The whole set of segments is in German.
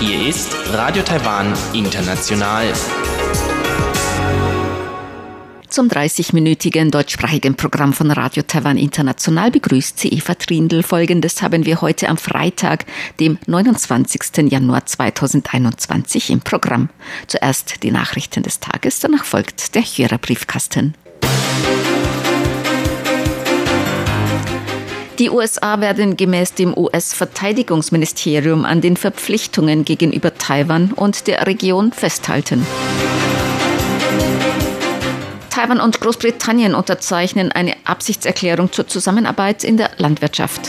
Hier ist Radio Taiwan International. Zum 30-minütigen deutschsprachigen Programm von Radio Taiwan International begrüßt sie Eva Trindl. Folgendes haben wir heute am Freitag, dem 29. Januar 2021 im Programm. Zuerst die Nachrichten des Tages, danach folgt der Hörerbriefkasten. Die USA werden gemäß dem US-Verteidigungsministerium an den Verpflichtungen gegenüber Taiwan und der Region festhalten. Taiwan und Großbritannien unterzeichnen eine Absichtserklärung zur Zusammenarbeit in der Landwirtschaft.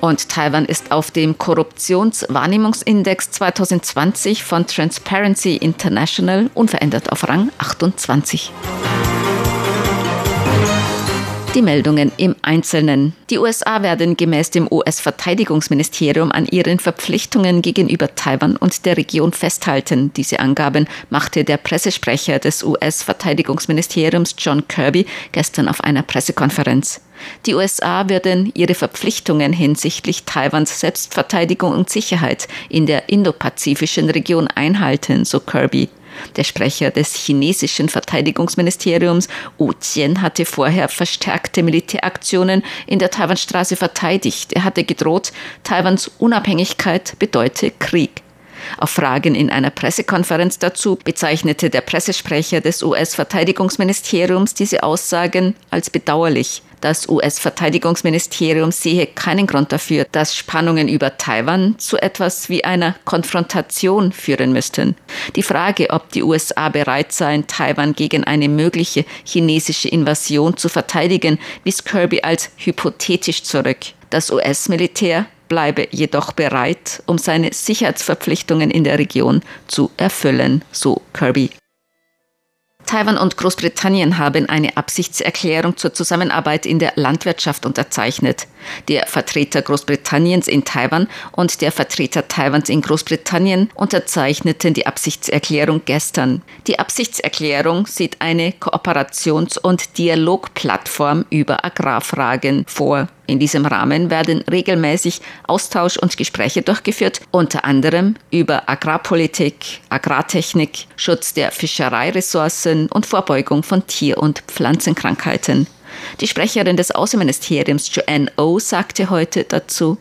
Und Taiwan ist auf dem Korruptionswahrnehmungsindex 2020 von Transparency International unverändert auf Rang 28. Die Meldungen im Einzelnen. Die USA werden gemäß dem US-Verteidigungsministerium an ihren Verpflichtungen gegenüber Taiwan und der Region festhalten. Diese Angaben machte der Pressesprecher des US-Verteidigungsministeriums John Kirby gestern auf einer Pressekonferenz. Die USA werden ihre Verpflichtungen hinsichtlich Taiwans Selbstverteidigung und Sicherheit in der indopazifischen Region einhalten, so Kirby. Der Sprecher des chinesischen Verteidigungsministeriums, Wu Jian, hatte vorher verstärkte Militäraktionen in der Taiwanstraße verteidigt. Er hatte gedroht, Taiwans Unabhängigkeit bedeute Krieg. Auf Fragen in einer Pressekonferenz dazu bezeichnete der Pressesprecher des US-Verteidigungsministeriums diese Aussagen als bedauerlich. Das US-Verteidigungsministerium sehe keinen Grund dafür, dass Spannungen über Taiwan zu etwas wie einer Konfrontation führen müssten. Die Frage, ob die USA bereit seien, Taiwan gegen eine mögliche chinesische Invasion zu verteidigen, wies Kirby als hypothetisch zurück. Das US-Militär bleibe jedoch bereit, um seine Sicherheitsverpflichtungen in der Region zu erfüllen, so Kirby. Taiwan und Großbritannien haben eine Absichtserklärung zur Zusammenarbeit in der Landwirtschaft unterzeichnet. Der Vertreter Großbritanniens in Taiwan und der Vertreter Taiwans in Großbritannien unterzeichneten die Absichtserklärung gestern. Die Absichtserklärung sieht eine Kooperations- und Dialogplattform über Agrarfragen vor. In diesem Rahmen werden regelmäßig Austausch und Gespräche durchgeführt, unter anderem über Agrarpolitik, Agrartechnik, Schutz der Fischereiressourcen und Vorbeugung von Tier- und Pflanzenkrankheiten. Die Sprecherin des Außenministeriums Joanne O sagte heute dazu,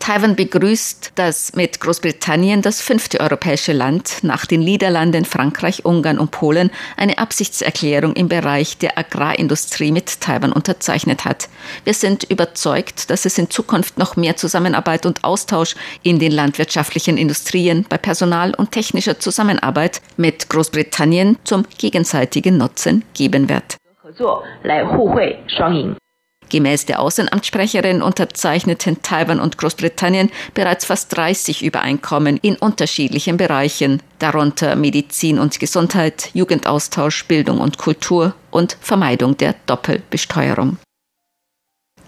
Taiwan begrüßt, dass mit Großbritannien das fünfte europäische Land nach den Niederlanden, Frankreich, Ungarn und Polen eine Absichtserklärung im Bereich der Agrarindustrie mit Taiwan unterzeichnet hat. Wir sind überzeugt, dass es in Zukunft noch mehr Zusammenarbeit und Austausch in den landwirtschaftlichen Industrien, bei Personal und technischer Zusammenarbeit mit Großbritannien zum gegenseitigen Nutzen geben wird. Gemäß der Außenamtssprecherin unterzeichneten Taiwan und Großbritannien bereits fast 30 Übereinkommen in unterschiedlichen Bereichen, darunter Medizin und Gesundheit, Jugendaustausch, Bildung und Kultur und Vermeidung der Doppelbesteuerung.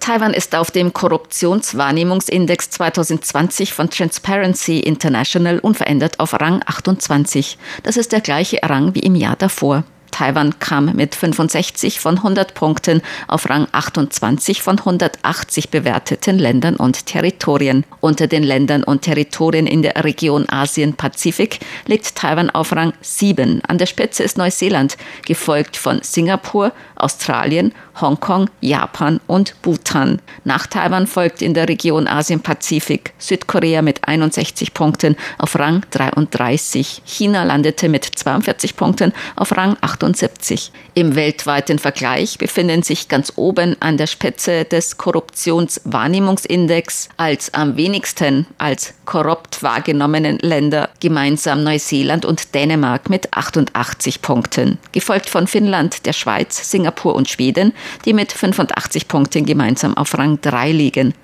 Taiwan ist auf dem Korruptionswahrnehmungsindex 2020 von Transparency International unverändert auf Rang 28. Das ist der gleiche Rang wie im Jahr davor. Taiwan kam mit 65 von 100 Punkten auf Rang 28 von 180 bewerteten Ländern und Territorien. Unter den Ländern und Territorien in der Region Asien-Pazifik liegt Taiwan auf Rang 7. An der Spitze ist Neuseeland, gefolgt von Singapur, Australien, Hongkong, Japan und Bhutan. Nach Taiwan folgt in der Region Asien-Pazifik Südkorea mit 61 Punkten auf Rang 33. China landete mit 42 Punkten auf Rang 78. Im weltweiten Vergleich befinden sich ganz oben an der Spitze des Korruptionswahrnehmungsindex als am wenigsten als korrupt wahrgenommenen Länder gemeinsam Neuseeland und Dänemark mit 88 Punkten, gefolgt von Finnland, der Schweiz, Singapur und Schweden die mit 85 Punkten gemeinsam auf Rang 3 liegen.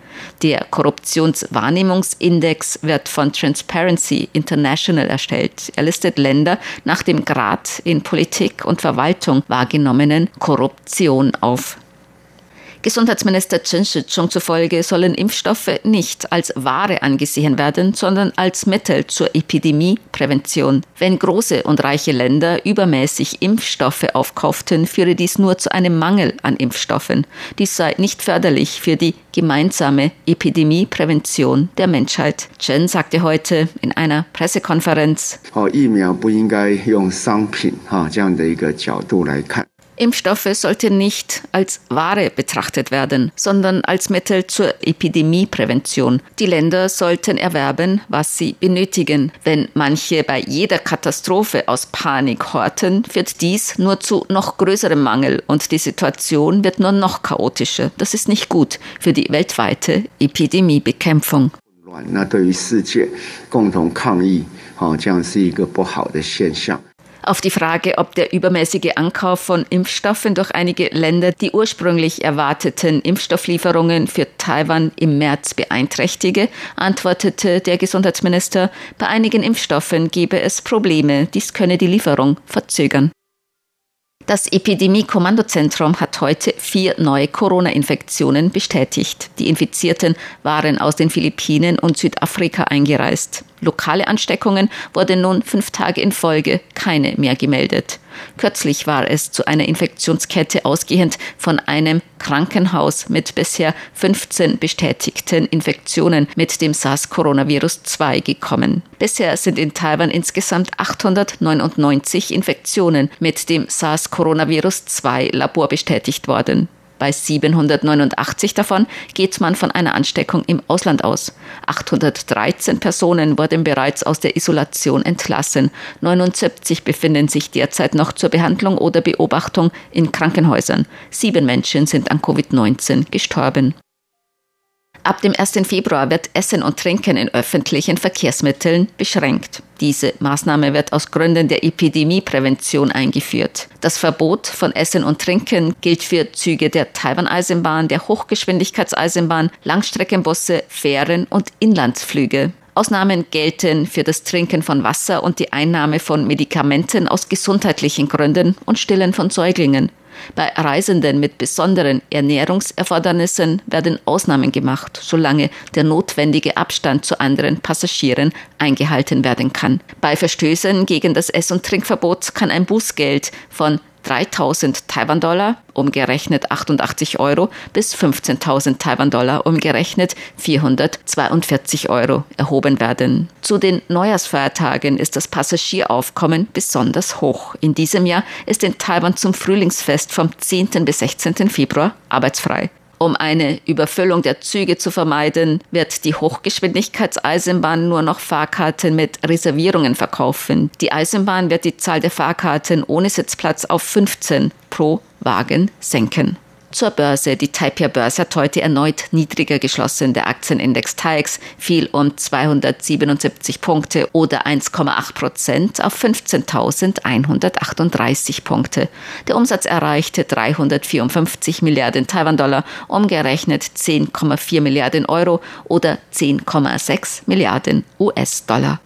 Der Korruptionswahrnehmungsindex wird von Transparency International erstellt. Er listet Länder nach dem Grad in Politik und Verwaltung wahrgenommenen Korruption auf. Gesundheitsminister Chen Shih-chung zufolge sollen Impfstoffe nicht als Ware angesehen werden, sondern als Mittel zur Epidemieprävention. Wenn große und reiche Länder übermäßig Impfstoffe aufkauften, führe dies nur zu einem Mangel an Impfstoffen. Dies sei nicht förderlich für die gemeinsame Epidemieprävention der Menschheit. Chen sagte heute in einer Pressekonferenz, 疫苗不应该用商品哈这样的一个角度来看。 Impfstoffe sollten nicht als Ware betrachtet werden, sondern als Mittel zur Epidemieprävention. Die Länder sollten erwerben, was sie benötigen. Wenn manche bei jeder Katastrophe aus Panik horten, führt dies nur zu noch größerem Mangel und die Situation wird nur noch chaotischer. Das ist nicht gut für die weltweite Epidemiebekämpfung. 那对于世界共同抗疫，哦，这样是一个不好的现象。 Auf die Frage, ob der übermäßige Ankauf von Impfstoffen durch einige Länder die ursprünglich erwarteten Impfstofflieferungen für Taiwan im März beeinträchtige, antwortete der Gesundheitsminister, bei einigen Impfstoffen gebe es Probleme, dies könne die Lieferung verzögern. Das Epidemie-Kommandozentrum hat heute vier neue Corona-Infektionen bestätigt. Die Infizierten waren aus den Philippinen und Südafrika eingereist. Lokale Ansteckungen wurden nun fünf Tage in Folge keine mehr gemeldet. Kürzlich war es zu einer Infektionskette ausgehend von einem Krankenhaus mit bisher 15 bestätigten Infektionen mit dem SARS-Coronavirus-2 gekommen. Bisher sind in Taiwan insgesamt 899 Infektionen mit dem SARS-Coronavirus-2 Labor bestätigt worden. Bei 789 davon geht man von einer Ansteckung im Ausland aus. 813 Personen wurden bereits aus der Isolation entlassen. 79 befinden sich derzeit noch zur Behandlung oder Beobachtung in Krankenhäusern. Sieben Menschen sind an Covid-19 gestorben. Ab dem 1. Februar wird Essen und Trinken in öffentlichen Verkehrsmitteln beschränkt. Diese Maßnahme wird aus Gründen der Epidemieprävention eingeführt. Das Verbot von Essen und Trinken gilt für Züge der Taiwan-Eisenbahn, der Hochgeschwindigkeitseisenbahn, Langstreckenbusse, Fähren und Inlandsflüge. Ausnahmen gelten für das Trinken von Wasser und die Einnahme von Medikamenten aus gesundheitlichen Gründen und Stillen von Säuglingen. Bei Reisenden mit besonderen Ernährungserfordernissen werden Ausnahmen gemacht, solange der notwendige Abstand zu anderen Passagieren eingehalten werden kann. Bei Verstößen gegen das Ess- und Trinkverbot kann ein Bußgeld von 3000 Taiwan-Dollar, umgerechnet 88 Euro, bis 15.000 Taiwan-Dollar, umgerechnet 442 Euro, erhoben werden. Zu den Neujahrsfeiertagen ist das Passagieraufkommen besonders hoch. In diesem Jahr ist in Taiwan zum Frühlingsfest vom 10. bis 16. Februar arbeitsfrei. Um eine Überfüllung der Züge zu vermeiden, wird die Hochgeschwindigkeitseisenbahn nur noch Fahrkarten mit Reservierungen verkaufen. Die Eisenbahn wird die Zahl der Fahrkarten ohne Sitzplatz auf 15 pro Wagen senken zur Börse. Die Taipei-Börse hat heute erneut niedriger geschlossen. Der Aktienindex TAIX fiel um 277 Punkte oder 1,8 Prozent auf 15.138 Punkte. Der Umsatz erreichte 354 Milliarden Taiwan-Dollar, umgerechnet 10,4 Milliarden Euro oder 10,6 Milliarden US-Dollar.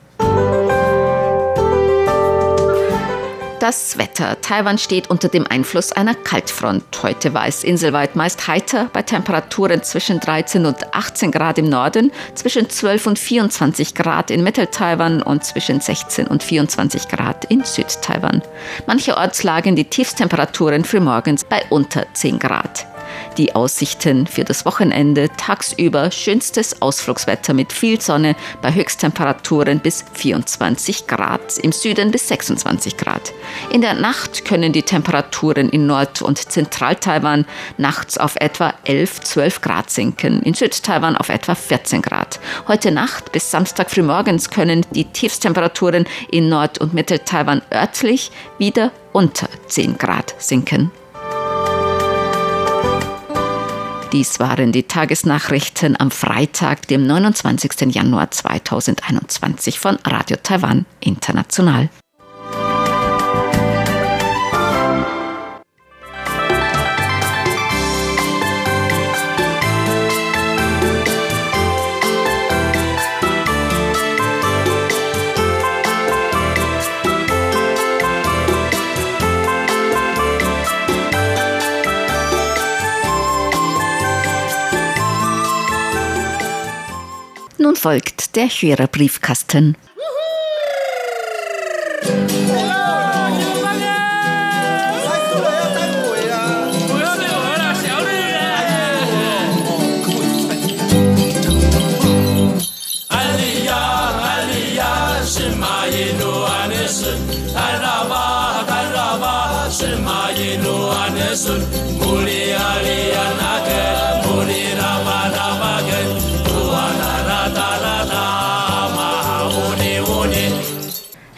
Das Wetter. Taiwan steht unter dem Einfluss einer Kaltfront. Heute war es inselweit meist heiter bei Temperaturen zwischen 13 und 18 Grad im Norden, zwischen 12 und 24 Grad in Mittel-Taiwan und zwischen 16 und 24 Grad in Süd-Taiwan. Mancherorts lagen die Tiefstemperaturen frühmorgens bei unter 10 Grad. Die Aussichten für das Wochenende tagsüber schönstes Ausflugswetter mit viel Sonne bei Höchsttemperaturen bis 24 Grad, im Süden bis 26 Grad. In der Nacht können die Temperaturen in Nord- und Zentral-Taiwan nachts auf etwa 11, 12 Grad sinken, in Süd-Taiwan auf etwa 14 Grad. Heute Nacht bis Samstag frühmorgens können die Tiefstemperaturen in Nord- und Mittel-Taiwan örtlich wieder unter 10 Grad sinken. Dies waren die Tagesnachrichten am Freitag, dem 29. Januar 2021 von Radio Taiwan International. Folgt der Hörerbriefkasten. Muli Ali Anake Muli Rama Rama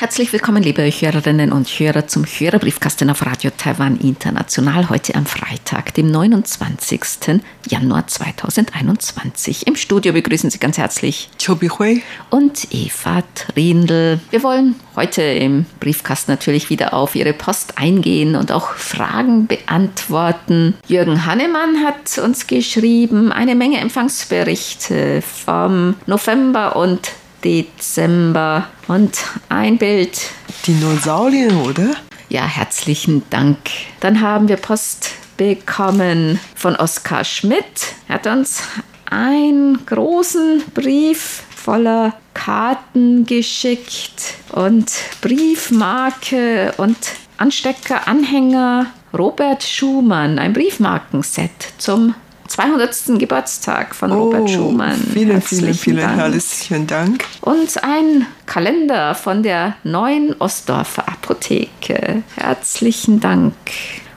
Herzlich willkommen, liebe Hörerinnen und Hörer, zum Hörerbriefkasten auf Radio Taiwan International. Heute am Freitag, dem 29. Januar 2021. Im Studio begrüßen Sie ganz herzlich Chobi Hui und Eva Trindl. Wir wollen heute im Briefkasten natürlich wieder auf Ihre Post eingehen und auch Fragen beantworten. Jürgen Hannemann hat uns geschrieben, eine Menge Empfangsberichte vom November und Dezember. Und ein Bild. Dinosaurier, oder? Ja, herzlichen Dank. Dann haben wir Post bekommen von Oskar Schmidt. Er hat uns einen großen Brief voller Karten geschickt und Briefmarke und Anstecker, Anhänger. Robert Schumann, ein Briefmarkenset zum 200. Geburtstag von oh, Robert Schumann. Vielen, Herzlichen vielen, vielen Dank. herzlichen Dank. Und ein Kalender von der neuen Ostdorfer Apotheke. Herzlichen Dank.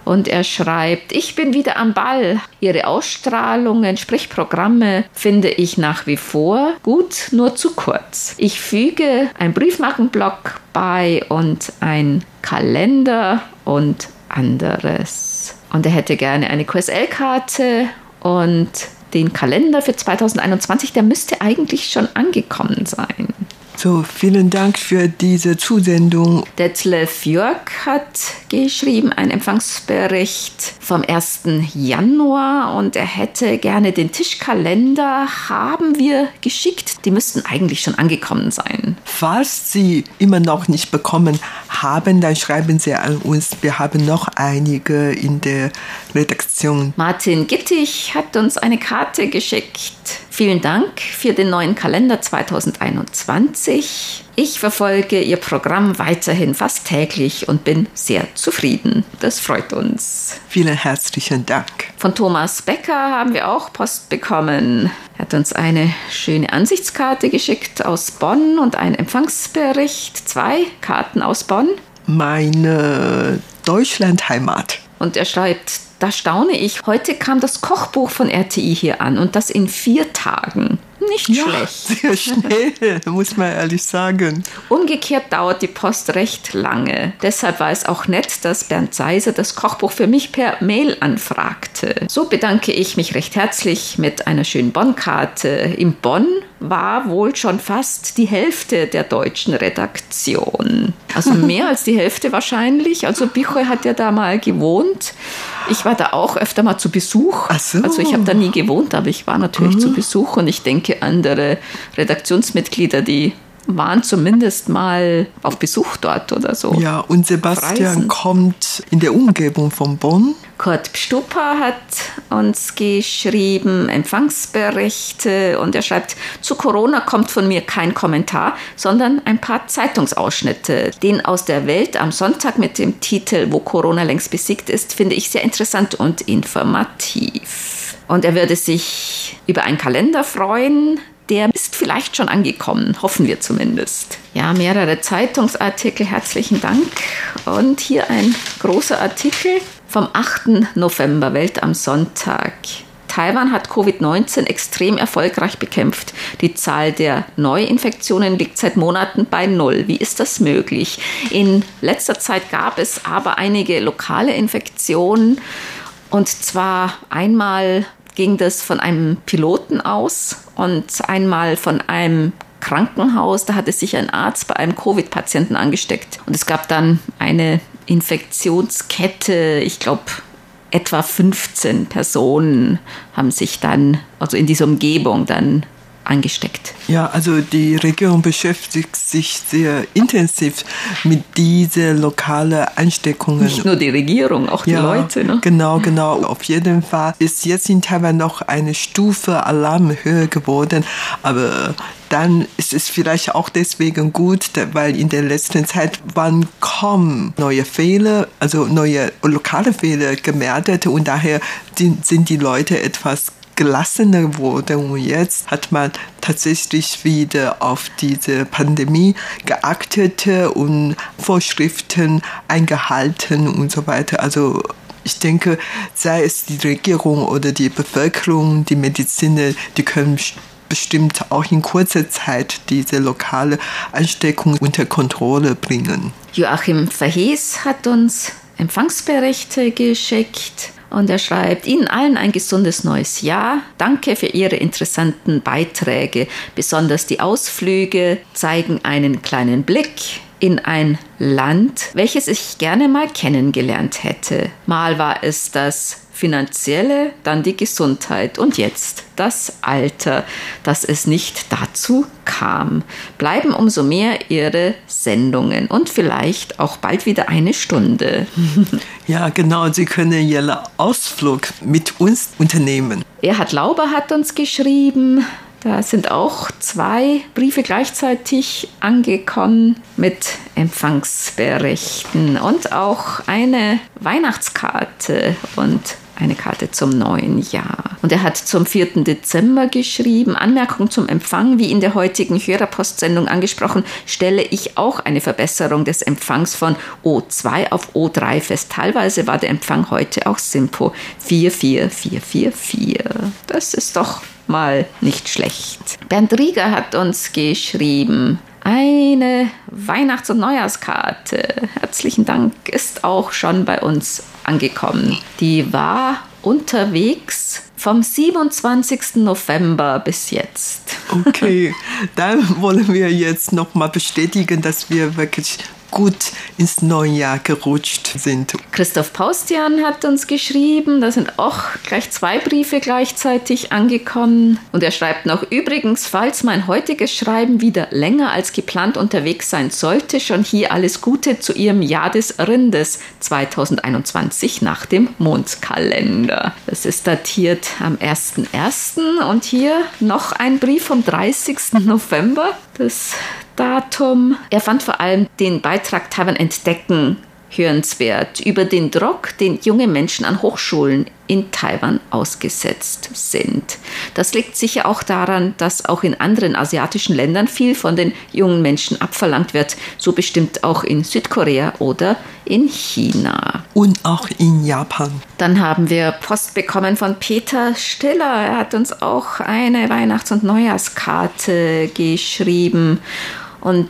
Und er schreibt, ich bin wieder am Ball. Ihre Ausstrahlungen, sprich Programme, finde ich nach wie vor gut, nur zu kurz. Ich füge ein Briefmarkenblock bei und ein Kalender und anderes. Und er hätte gerne eine QSL-Karte und den Kalender für 2021, der müsste eigentlich schon angekommen sein. So, vielen Dank für diese Zusendung. Detlef Jörg hat geschrieben, einen Empfangsbericht vom 1. Januar und er hätte gerne den Tischkalender, haben wir geschickt. Die müssten eigentlich schon angekommen sein. Falls Sie immer noch nicht bekommen haben, dann schreiben Sie an uns. Wir haben noch einige in der Redaktion. Martin Gittich hat uns eine Karte geschickt. Vielen Dank für den neuen Kalender 2021. Ich verfolge Ihr Programm weiterhin fast täglich und bin sehr zufrieden. Das freut uns. Vielen herzlichen Dank. Von Thomas Becker haben wir auch Post bekommen. Er hat uns eine schöne Ansichtskarte geschickt aus Bonn und einen Empfangsbericht. Zwei Karten aus Bonn. Meine Deutschlandheimat. Und er schreibt, da staune ich. Heute kam das Kochbuch von RTI hier an und das in vier Tagen. Nicht ja, schlecht. Sehr schnell, muss man ehrlich sagen. Umgekehrt dauert die Post recht lange. Deshalb war es auch nett, dass Bernd Seiser das Kochbuch für mich per Mail anfragte. So bedanke ich mich recht herzlich mit einer schönen Bonn-Karte. In Bonn war wohl schon fast die Hälfte der deutschen Redaktion. Also mehr als die Hälfte wahrscheinlich. Also Bichoy hat ja da mal gewohnt. Ich war da auch öfter mal zu Besuch. So. Also ich habe da nie gewohnt, aber ich war natürlich mhm. zu Besuch und ich denke, andere Redaktionsmitglieder, die waren zumindest mal auf Besuch dort oder so. Ja, und Sebastian Reisen. kommt in der Umgebung von Bonn. Kurt Pstupa hat uns geschrieben, Empfangsberichte und er schreibt, zu Corona kommt von mir kein Kommentar, sondern ein paar Zeitungsausschnitte. Den aus der Welt am Sonntag mit dem Titel Wo Corona längst besiegt ist, finde ich sehr interessant und informativ. Und er würde sich über einen Kalender freuen, der ist vielleicht schon angekommen, hoffen wir zumindest. Ja, mehrere Zeitungsartikel, herzlichen Dank. Und hier ein großer Artikel vom 8. November, Welt am Sonntag. Taiwan hat Covid-19 extrem erfolgreich bekämpft. Die Zahl der Neuinfektionen liegt seit Monaten bei Null. Wie ist das möglich? In letzter Zeit gab es aber einige lokale Infektionen. Und zwar einmal ging das von einem Piloten aus und einmal von einem Krankenhaus. Da hatte sich ein Arzt bei einem Covid-Patienten angesteckt. Und es gab dann eine Infektionskette, ich glaube, etwa 15 Personen haben sich dann, also in dieser Umgebung, dann angesteckt. Ja, also die Regierung beschäftigt sich sehr intensiv mit diesen lokalen Ansteckungen. Nicht nur die Regierung, auch die ja, Leute. Ne? Genau, genau. Auf jeden Fall ist jetzt in Taiwan noch eine Stufe Alarm höher geworden, aber dann ist es vielleicht auch deswegen gut, weil in der letzten Zeit waren kaum neue Fehler, also neue lokale Fehler gemeldet und daher sind die Leute etwas gelassener geworden und jetzt hat man tatsächlich wieder auf diese Pandemie geachtet und Vorschriften eingehalten und so weiter. Also ich denke, sei es die Regierung oder die Bevölkerung, die Mediziner, die können bestimmt auch in kurzer Zeit diese lokale Ansteckung unter Kontrolle bringen. Joachim Verhees hat uns Empfangsberichte geschickt. Und er schreibt Ihnen allen ein gesundes neues Jahr. Danke für Ihre interessanten Beiträge. Besonders die Ausflüge zeigen einen kleinen Blick in ein Land, welches ich gerne mal kennengelernt hätte. Mal war es das finanzielle, dann die Gesundheit und jetzt das Alter, dass es nicht dazu kam. Bleiben umso mehr Ihre Sendungen und vielleicht auch bald wieder eine Stunde. Ja, genau, Sie können Ihren Ausflug mit uns unternehmen. Erhard Lauber hat uns geschrieben, da sind auch zwei Briefe gleichzeitig angekommen mit Empfangsberichten und auch eine Weihnachtskarte und eine Karte zum neuen Jahr. Und er hat zum 4. Dezember geschrieben, Anmerkung zum Empfang, wie in der heutigen Hörerpostsendung angesprochen, stelle ich auch eine Verbesserung des Empfangs von O2 auf O3 fest. Teilweise war der Empfang heute auch Simpo 44444. Das ist doch mal nicht schlecht. Bernd Rieger hat uns geschrieben, eine Weihnachts- und Neujahrskarte, herzlichen Dank, ist auch schon bei uns angekommen. Die war unterwegs vom 27. November bis jetzt. Okay, dann wollen wir jetzt nochmal bestätigen, dass wir wirklich gut ins neue Jahr gerutscht sind. Christoph Paustian hat uns geschrieben, da sind auch gleich zwei Briefe gleichzeitig angekommen. Und er schreibt noch, übrigens, falls mein heutiges Schreiben wieder länger als geplant unterwegs sein sollte, schon hier alles Gute zu Ihrem Jahr des Rindes 2021 nach dem Mondkalender. Das ist datiert am 1.1. und hier noch ein Brief vom 30. November. Das Datum. Er fand vor allem den Beitrag Taiwan entdecken hörenswert über den Druck, den junge Menschen an Hochschulen in Taiwan ausgesetzt sind. Das liegt sicher auch daran, dass auch in anderen asiatischen Ländern viel von den jungen Menschen abverlangt wird, so bestimmt auch in Südkorea oder in China. Und auch in Japan. Dann haben wir Post bekommen von Peter Stiller. Er hat uns auch eine Weihnachts- und Neujahrskarte geschrieben. Und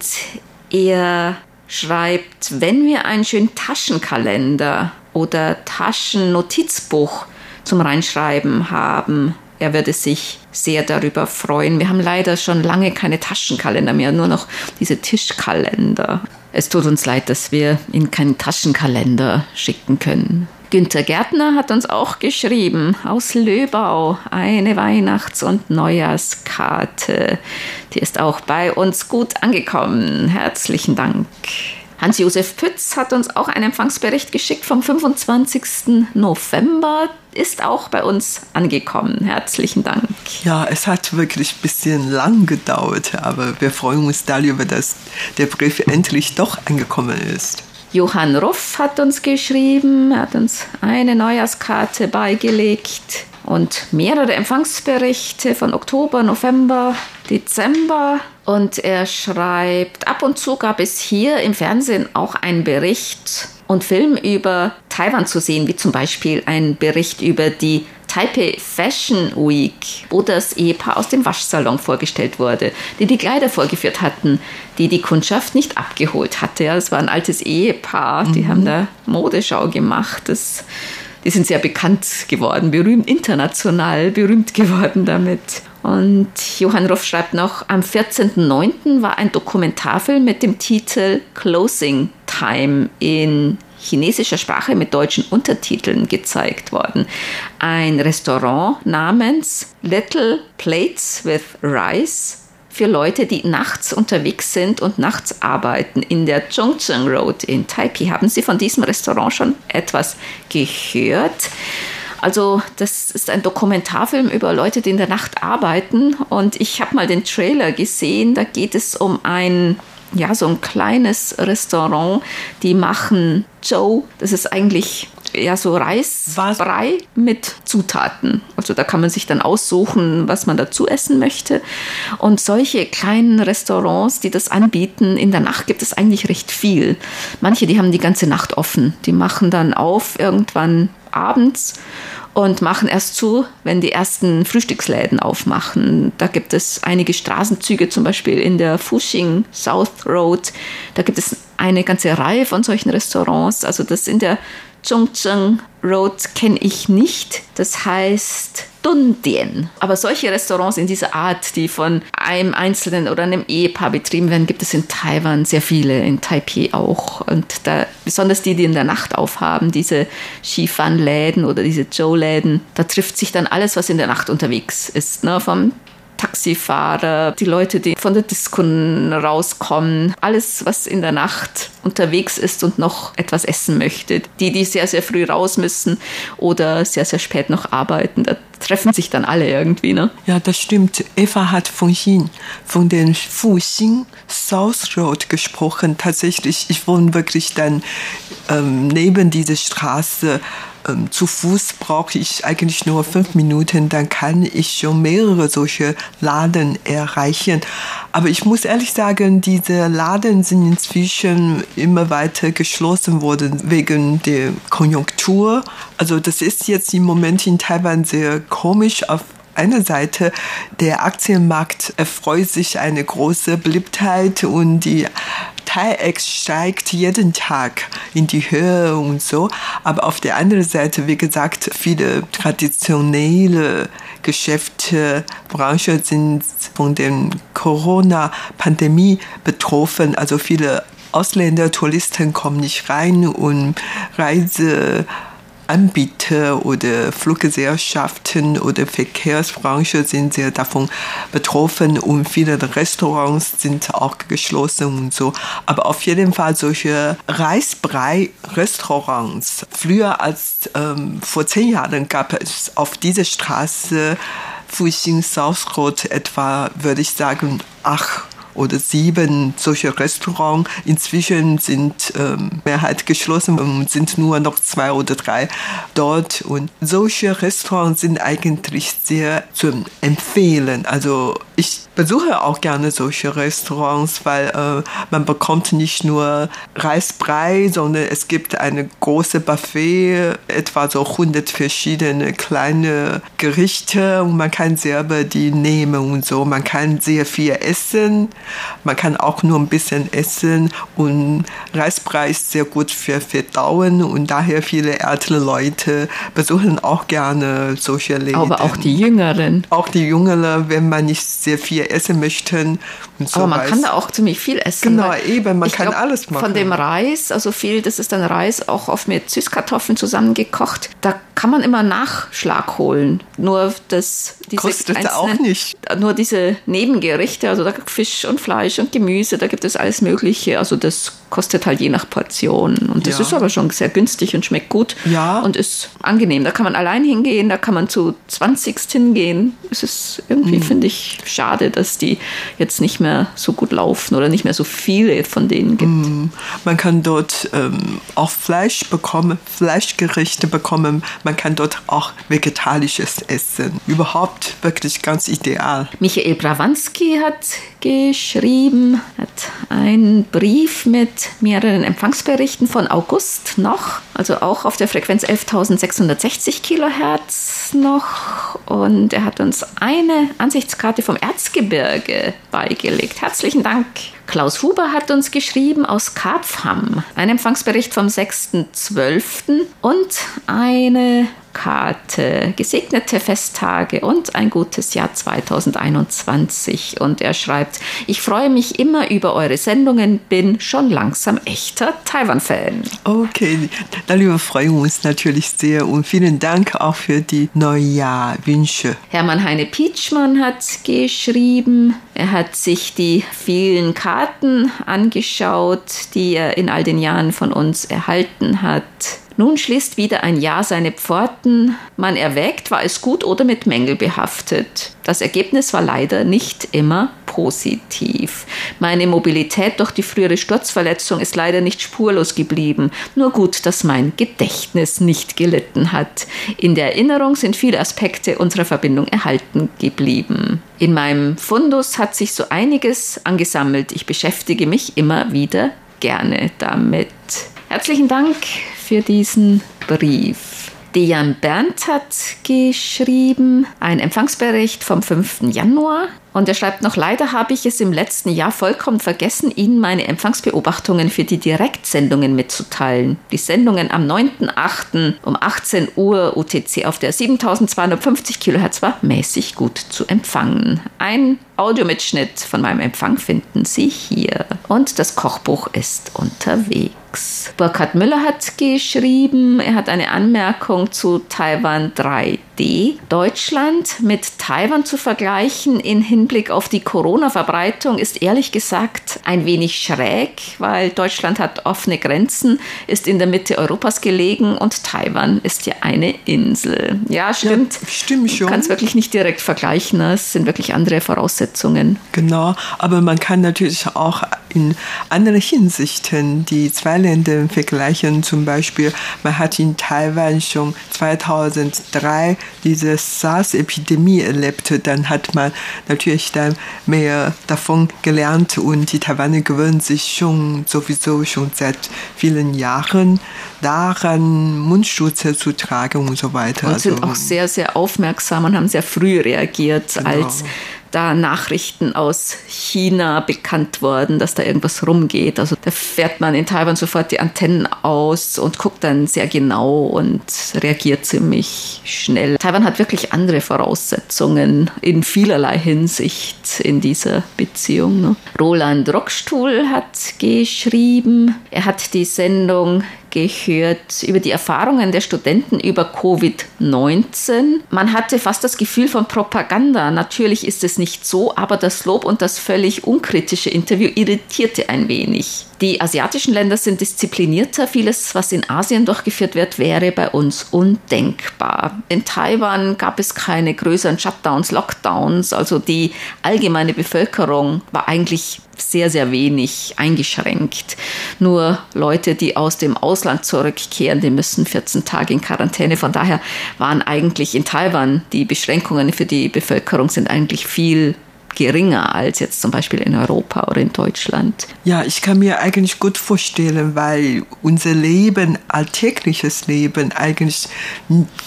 er schreibt, wenn wir einen schönen Taschenkalender oder Taschennotizbuch zum Reinschreiben haben, er würde sich sehr darüber freuen. Wir haben leider schon lange keine Taschenkalender mehr, nur noch diese Tischkalender. Es tut uns leid, dass wir Ihnen keinen Taschenkalender schicken können. Günter Gärtner hat uns auch geschrieben aus Löbau eine Weihnachts- und Neujahrskarte. Die ist auch bei uns gut angekommen. Herzlichen Dank. Hans-Josef Pütz hat uns auch einen Empfangsbericht geschickt vom 25. November. Ist auch bei uns angekommen. Herzlichen Dank. Ja, es hat wirklich ein bisschen lang gedauert, aber wir freuen uns darüber, dass der Brief endlich doch angekommen ist. Johann Ruff hat uns geschrieben, hat uns eine Neujahrskarte beigelegt und mehrere Empfangsberichte von Oktober, November, Dezember. Und er schreibt, ab und zu gab es hier im Fernsehen auch einen Bericht und Film über Taiwan zu sehen, wie zum Beispiel ein Bericht über die Taipei Fashion Week, wo das Ehepaar aus dem Waschsalon vorgestellt wurde, die die Kleider vorgeführt hatten, die die Kundschaft nicht abgeholt hatte. Es war ein altes Ehepaar, die mhm. haben da Modeschau gemacht. Das, die sind sehr bekannt geworden, berühmt, international berühmt geworden damit. Und Johann Ruff schreibt noch, am 14.09. war ein Dokumentarfilm mit dem Titel Closing Time in chinesischer Sprache mit deutschen Untertiteln gezeigt worden. Ein Restaurant namens Little Plates with Rice für Leute, die nachts unterwegs sind und nachts arbeiten in der Chongqing Road in Taipei. Haben Sie von diesem Restaurant schon etwas gehört? Also das ist ein Dokumentarfilm über Leute, die in der Nacht arbeiten. Und ich habe mal den Trailer gesehen. Da geht es um ein ja, so ein kleines Restaurant, die machen Joe. Das ist eigentlich ja so Reisbrei mit Zutaten. Also da kann man sich dann aussuchen, was man dazu essen möchte. Und solche kleinen Restaurants, die das anbieten, in der Nacht gibt es eigentlich recht viel. Manche, die haben die ganze Nacht offen. Die machen dann auf irgendwann abends und machen erst zu, wenn die ersten Frühstücksläden aufmachen. Da gibt es einige Straßenzüge, zum Beispiel in der Fushing South Road. Da gibt es eine ganze Reihe von solchen Restaurants. Also das in der Chongqing Road kenne ich nicht. Das heißt Dundien. Aber solche Restaurants in dieser Art, die von einem Einzelnen oder einem Ehepaar betrieben werden, gibt es in Taiwan sehr viele, in Taipei auch. Und da, besonders die, die in der Nacht aufhaben, diese Skifan-Läden oder diese Joe-Läden, da trifft sich dann alles, was in der Nacht unterwegs ist. Ne? Vom Taxifahrer, die Leute, die von der Disco rauskommen, alles, was in der Nacht unterwegs ist und noch etwas essen möchte. Die, die sehr, sehr früh raus müssen oder sehr, sehr spät noch arbeiten, da treffen sich dann alle irgendwie. Ne? Ja, das stimmt. Eva hat vorhin von den Fuxing South Road gesprochen. Tatsächlich, ich wohne wirklich dann ähm, neben dieser Straße ähm, zu Fuß brauche ich eigentlich nur fünf Minuten, dann kann ich schon mehrere solche Laden erreichen. Aber ich muss ehrlich sagen, diese Laden sind inzwischen immer weiter geschlossen worden wegen der Konjunktur. Also das ist jetzt im Moment in Taiwan sehr komisch. Auf einer Seite, der Aktienmarkt erfreut sich eine große Beliebtheit und die TAIEX steigt jeden Tag in die Höhe und so. Aber auf der anderen Seite, wie gesagt, viele traditionelle Geschäfte, Branchen sind von der Corona-Pandemie betroffen. Also viele Ausländer, Touristen kommen nicht rein und Reise Anbieter oder Fluggesellschaften oder Verkehrsbranche sind sehr davon betroffen und viele Restaurants sind auch geschlossen und so. Aber auf jeden Fall solche Reisbrei-Restaurants. Früher als ähm, vor zehn Jahren gab es auf dieser Straße Fuxing South Road etwa, würde ich sagen, acht oder sieben solche Restaurants. Inzwischen sind ähm, Mehrheit geschlossen und sind nur noch zwei oder drei dort. Und solche Restaurants sind eigentlich sehr zu empfehlen. Also ich besuche auch gerne solche Restaurants, weil äh, man bekommt nicht nur Reisbrei, sondern es gibt eine große Buffet, etwa so 100 verschiedene kleine Gerichte und man kann selber die nehmen und so. Man kann sehr viel essen, man kann auch nur ein bisschen essen und Reisbrei ist sehr gut für Verdauen und daher viele ältere Leute besuchen auch gerne solche Läden. Aber auch die Jüngeren. Auch die Jüngeren, wenn man nicht sehr viel essen möchte. Und so Aber man kann da auch ziemlich viel essen. Genau, eben, man kann glaub, alles machen. Von dem Reis, also viel, das ist dann Reis auch oft mit Süßkartoffeln zusammengekocht. Da kann man immer Nachschlag holen. Nur das diese kostet auch nicht. Nur diese Nebengerichte, also da Fisch und Fleisch und Gemüse, da gibt es alles Mögliche. Also das kostet halt je nach Portion. Und das Ja. ist aber schon sehr günstig und schmeckt gut Ja. und ist angenehm. Da kann man allein hingehen, da kann man zu 20 hingehen. Es ist irgendwie, Mhm. finde ich, schade, dass die jetzt nicht mehr so gut laufen oder nicht mehr so viele von denen gibt. Mhm. Man kann dort ähm, auch Fleisch bekommen, Fleischgerichte bekommen. Man kann dort auch vegetarisches essen. Überhaupt wirklich ganz ideal. Michael Brawanski hat geschrieben, hat einen Brief mit mehreren Empfangsberichten von August noch, also auch auf der Frequenz 11.660 Kilohertz noch. Und er hat uns eine Ansichtskarte vom Erzgebirge beigelegt. Herzlichen Dank. Klaus Huber hat uns geschrieben aus Karpfham. Ein Empfangsbericht vom 6.12. und eine Karte, gesegnete Festtage und ein gutes Jahr 2021. Und er schreibt, ich freue mich immer über eure Sendungen, bin schon langsam echter Taiwan-Fan. Okay, darüber freuen wir uns natürlich sehr und vielen Dank auch für die Neujahrwünsche. Hermann Heine Pietschmann hat geschrieben, er hat sich die vielen Karten angeschaut, die er in all den Jahren von uns erhalten hat. Nun schließt wieder ein Jahr seine Pforten. Man erwägt, war es gut oder mit Mängel behaftet. Das Ergebnis war leider nicht immer positiv. Meine Mobilität durch die frühere Sturzverletzung ist leider nicht spurlos geblieben. Nur gut, dass mein Gedächtnis nicht gelitten hat. In der Erinnerung sind viele Aspekte unserer Verbindung erhalten geblieben. In meinem Fundus hat sich so einiges angesammelt. Ich beschäftige mich immer wieder gerne damit. Herzlichen Dank für diesen Brief. Dejan Berndt hat geschrieben, ein Empfangsbericht vom 5. Januar. Und er schreibt noch, leider habe ich es im letzten Jahr vollkommen vergessen, Ihnen meine Empfangsbeobachtungen für die Direktsendungen mitzuteilen. Die Sendungen am 9.8. um 18 Uhr UTC auf der 7250 Kilohertz war mäßig gut zu empfangen. Ein Audiomitschnitt von meinem Empfang finden Sie hier. Und das Kochbuch ist unterwegs. Burkhard Müller hat geschrieben, er hat eine Anmerkung zu Taiwan 3D. Deutschland mit Taiwan zu vergleichen in Hinblick auf die Corona-Verbreitung ist ehrlich gesagt ein wenig schräg, weil Deutschland hat offene Grenzen, ist in der Mitte Europas gelegen und Taiwan ist ja eine Insel. Ja, stimmt. Ja, stimmt schon. Du kannst wirklich nicht direkt vergleichen, ne? es sind wirklich andere Voraussetzungen. Genau, aber man kann natürlich auch in anderen Hinsichten die zwei Länder vergleichen. Zum Beispiel, man hat in Taiwan schon 2003 diese SARS-Epidemie erlebt. Dann hat man natürlich dann mehr davon gelernt und die Taiwaner gewöhnen sich schon sowieso schon seit vielen Jahren daran, Mundschutz zu tragen und so weiter. Und sind also, auch sehr, sehr aufmerksam und haben sehr früh reagiert, genau. als da Nachrichten aus China bekannt worden, dass da irgendwas rumgeht. Also da fährt man in Taiwan sofort die Antennen aus und guckt dann sehr genau und reagiert ziemlich schnell. Taiwan hat wirklich andere Voraussetzungen in vielerlei Hinsicht in dieser Beziehung. Ne? Roland Rockstuhl hat geschrieben, er hat die Sendung gehört über die Erfahrungen der Studenten über Covid-19. Man hatte fast das Gefühl von Propaganda. Natürlich ist es nicht so, aber das Lob und das völlig unkritische Interview irritierte ein wenig. Die asiatischen Länder sind disziplinierter. Vieles, was in Asien durchgeführt wird, wäre bei uns undenkbar. In Taiwan gab es keine größeren Shutdowns, Lockdowns. Also die allgemeine Bevölkerung war eigentlich sehr, sehr wenig eingeschränkt. Nur Leute, die aus dem Ausland zurückkehren, die müssen 14 Tage in Quarantäne. Von daher waren eigentlich in Taiwan die Beschränkungen für die Bevölkerung sind eigentlich viel geringer als jetzt zum Beispiel in Europa oder in Deutschland. Ja, ich kann mir eigentlich gut vorstellen, weil unser Leben, alltägliches Leben eigentlich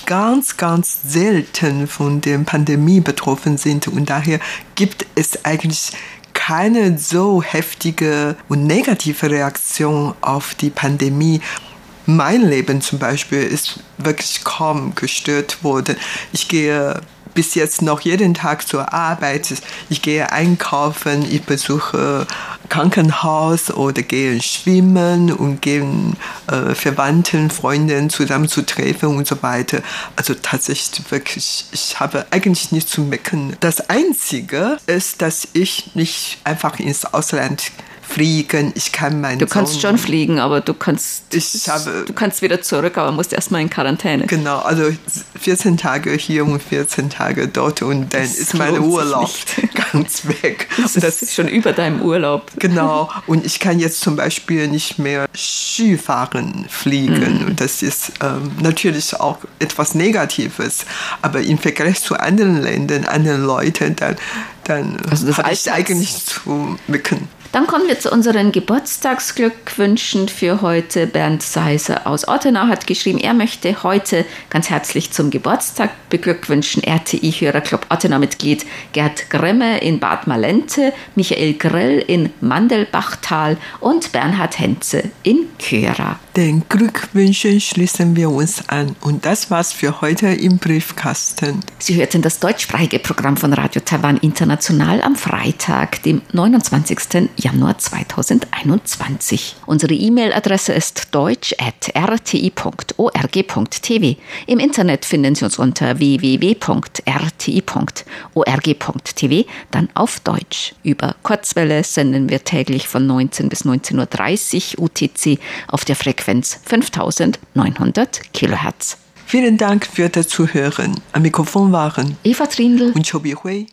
ganz, ganz selten von der Pandemie betroffen sind und daher gibt es eigentlich keine so heftige und negative Reaktion auf die Pandemie. Mein Leben zum Beispiel ist wirklich kaum gestört worden. Ich gehe bis jetzt noch jeden Tag zur Arbeit. Ich gehe einkaufen, ich besuche Krankenhaus oder gehe schwimmen und gehe äh, Verwandten, Freunden zusammen zu treffen und so weiter. Also tatsächlich wirklich, ich habe eigentlich nichts zu meckern. Das Einzige ist, dass ich nicht einfach ins Ausland fliegen. Ich kann meinen Du kannst Sohn, schon fliegen, aber du kannst, ich habe, du kannst wieder zurück, aber musst erstmal in Quarantäne. Genau, also 14 Tage hier und 14 Tage dort und dann das ist mein Urlaub ganz weg. Das, das ist schon über deinem Urlaub. Genau, und ich kann jetzt zum Beispiel nicht mehr Skifahren fliegen mhm. und das ist ähm, natürlich auch etwas Negatives, aber im Vergleich zu anderen Ländern, anderen Leuten, dann, dann also das habe ich eigentlich zu mecken. Dann kommen wir zu unseren Geburtstagsglückwünschen für heute. Bernd Seiser aus Ottenau hat geschrieben, er möchte heute ganz herzlich zum Geburtstag beglückwünschen RTI-Hörerclub Ottenau-Mitglied Gerd Gremme in Bad Malente, Michael Grill in Mandelbachtal und Bernhard Henze in Köra. Den Glückwünschen schließen wir uns an. Und das war's für heute im Briefkasten. Sie hörten das deutschsprachige Programm von Radio Taiwan International am Freitag, dem 29. Januar 2021. Unsere E-Mail-Adresse ist deutsch.rti.org.tv. Im Internet finden Sie uns unter www.rti.org.tv, dann auf Deutsch. Über Kurzwelle senden wir täglich von 19 bis 19.30 Uhr UTC auf der Frequenz 5900 Kilohertz. Vielen Dank für das Zuhören. Am Mikrofon waren Eva Trindl und Chobi Hui.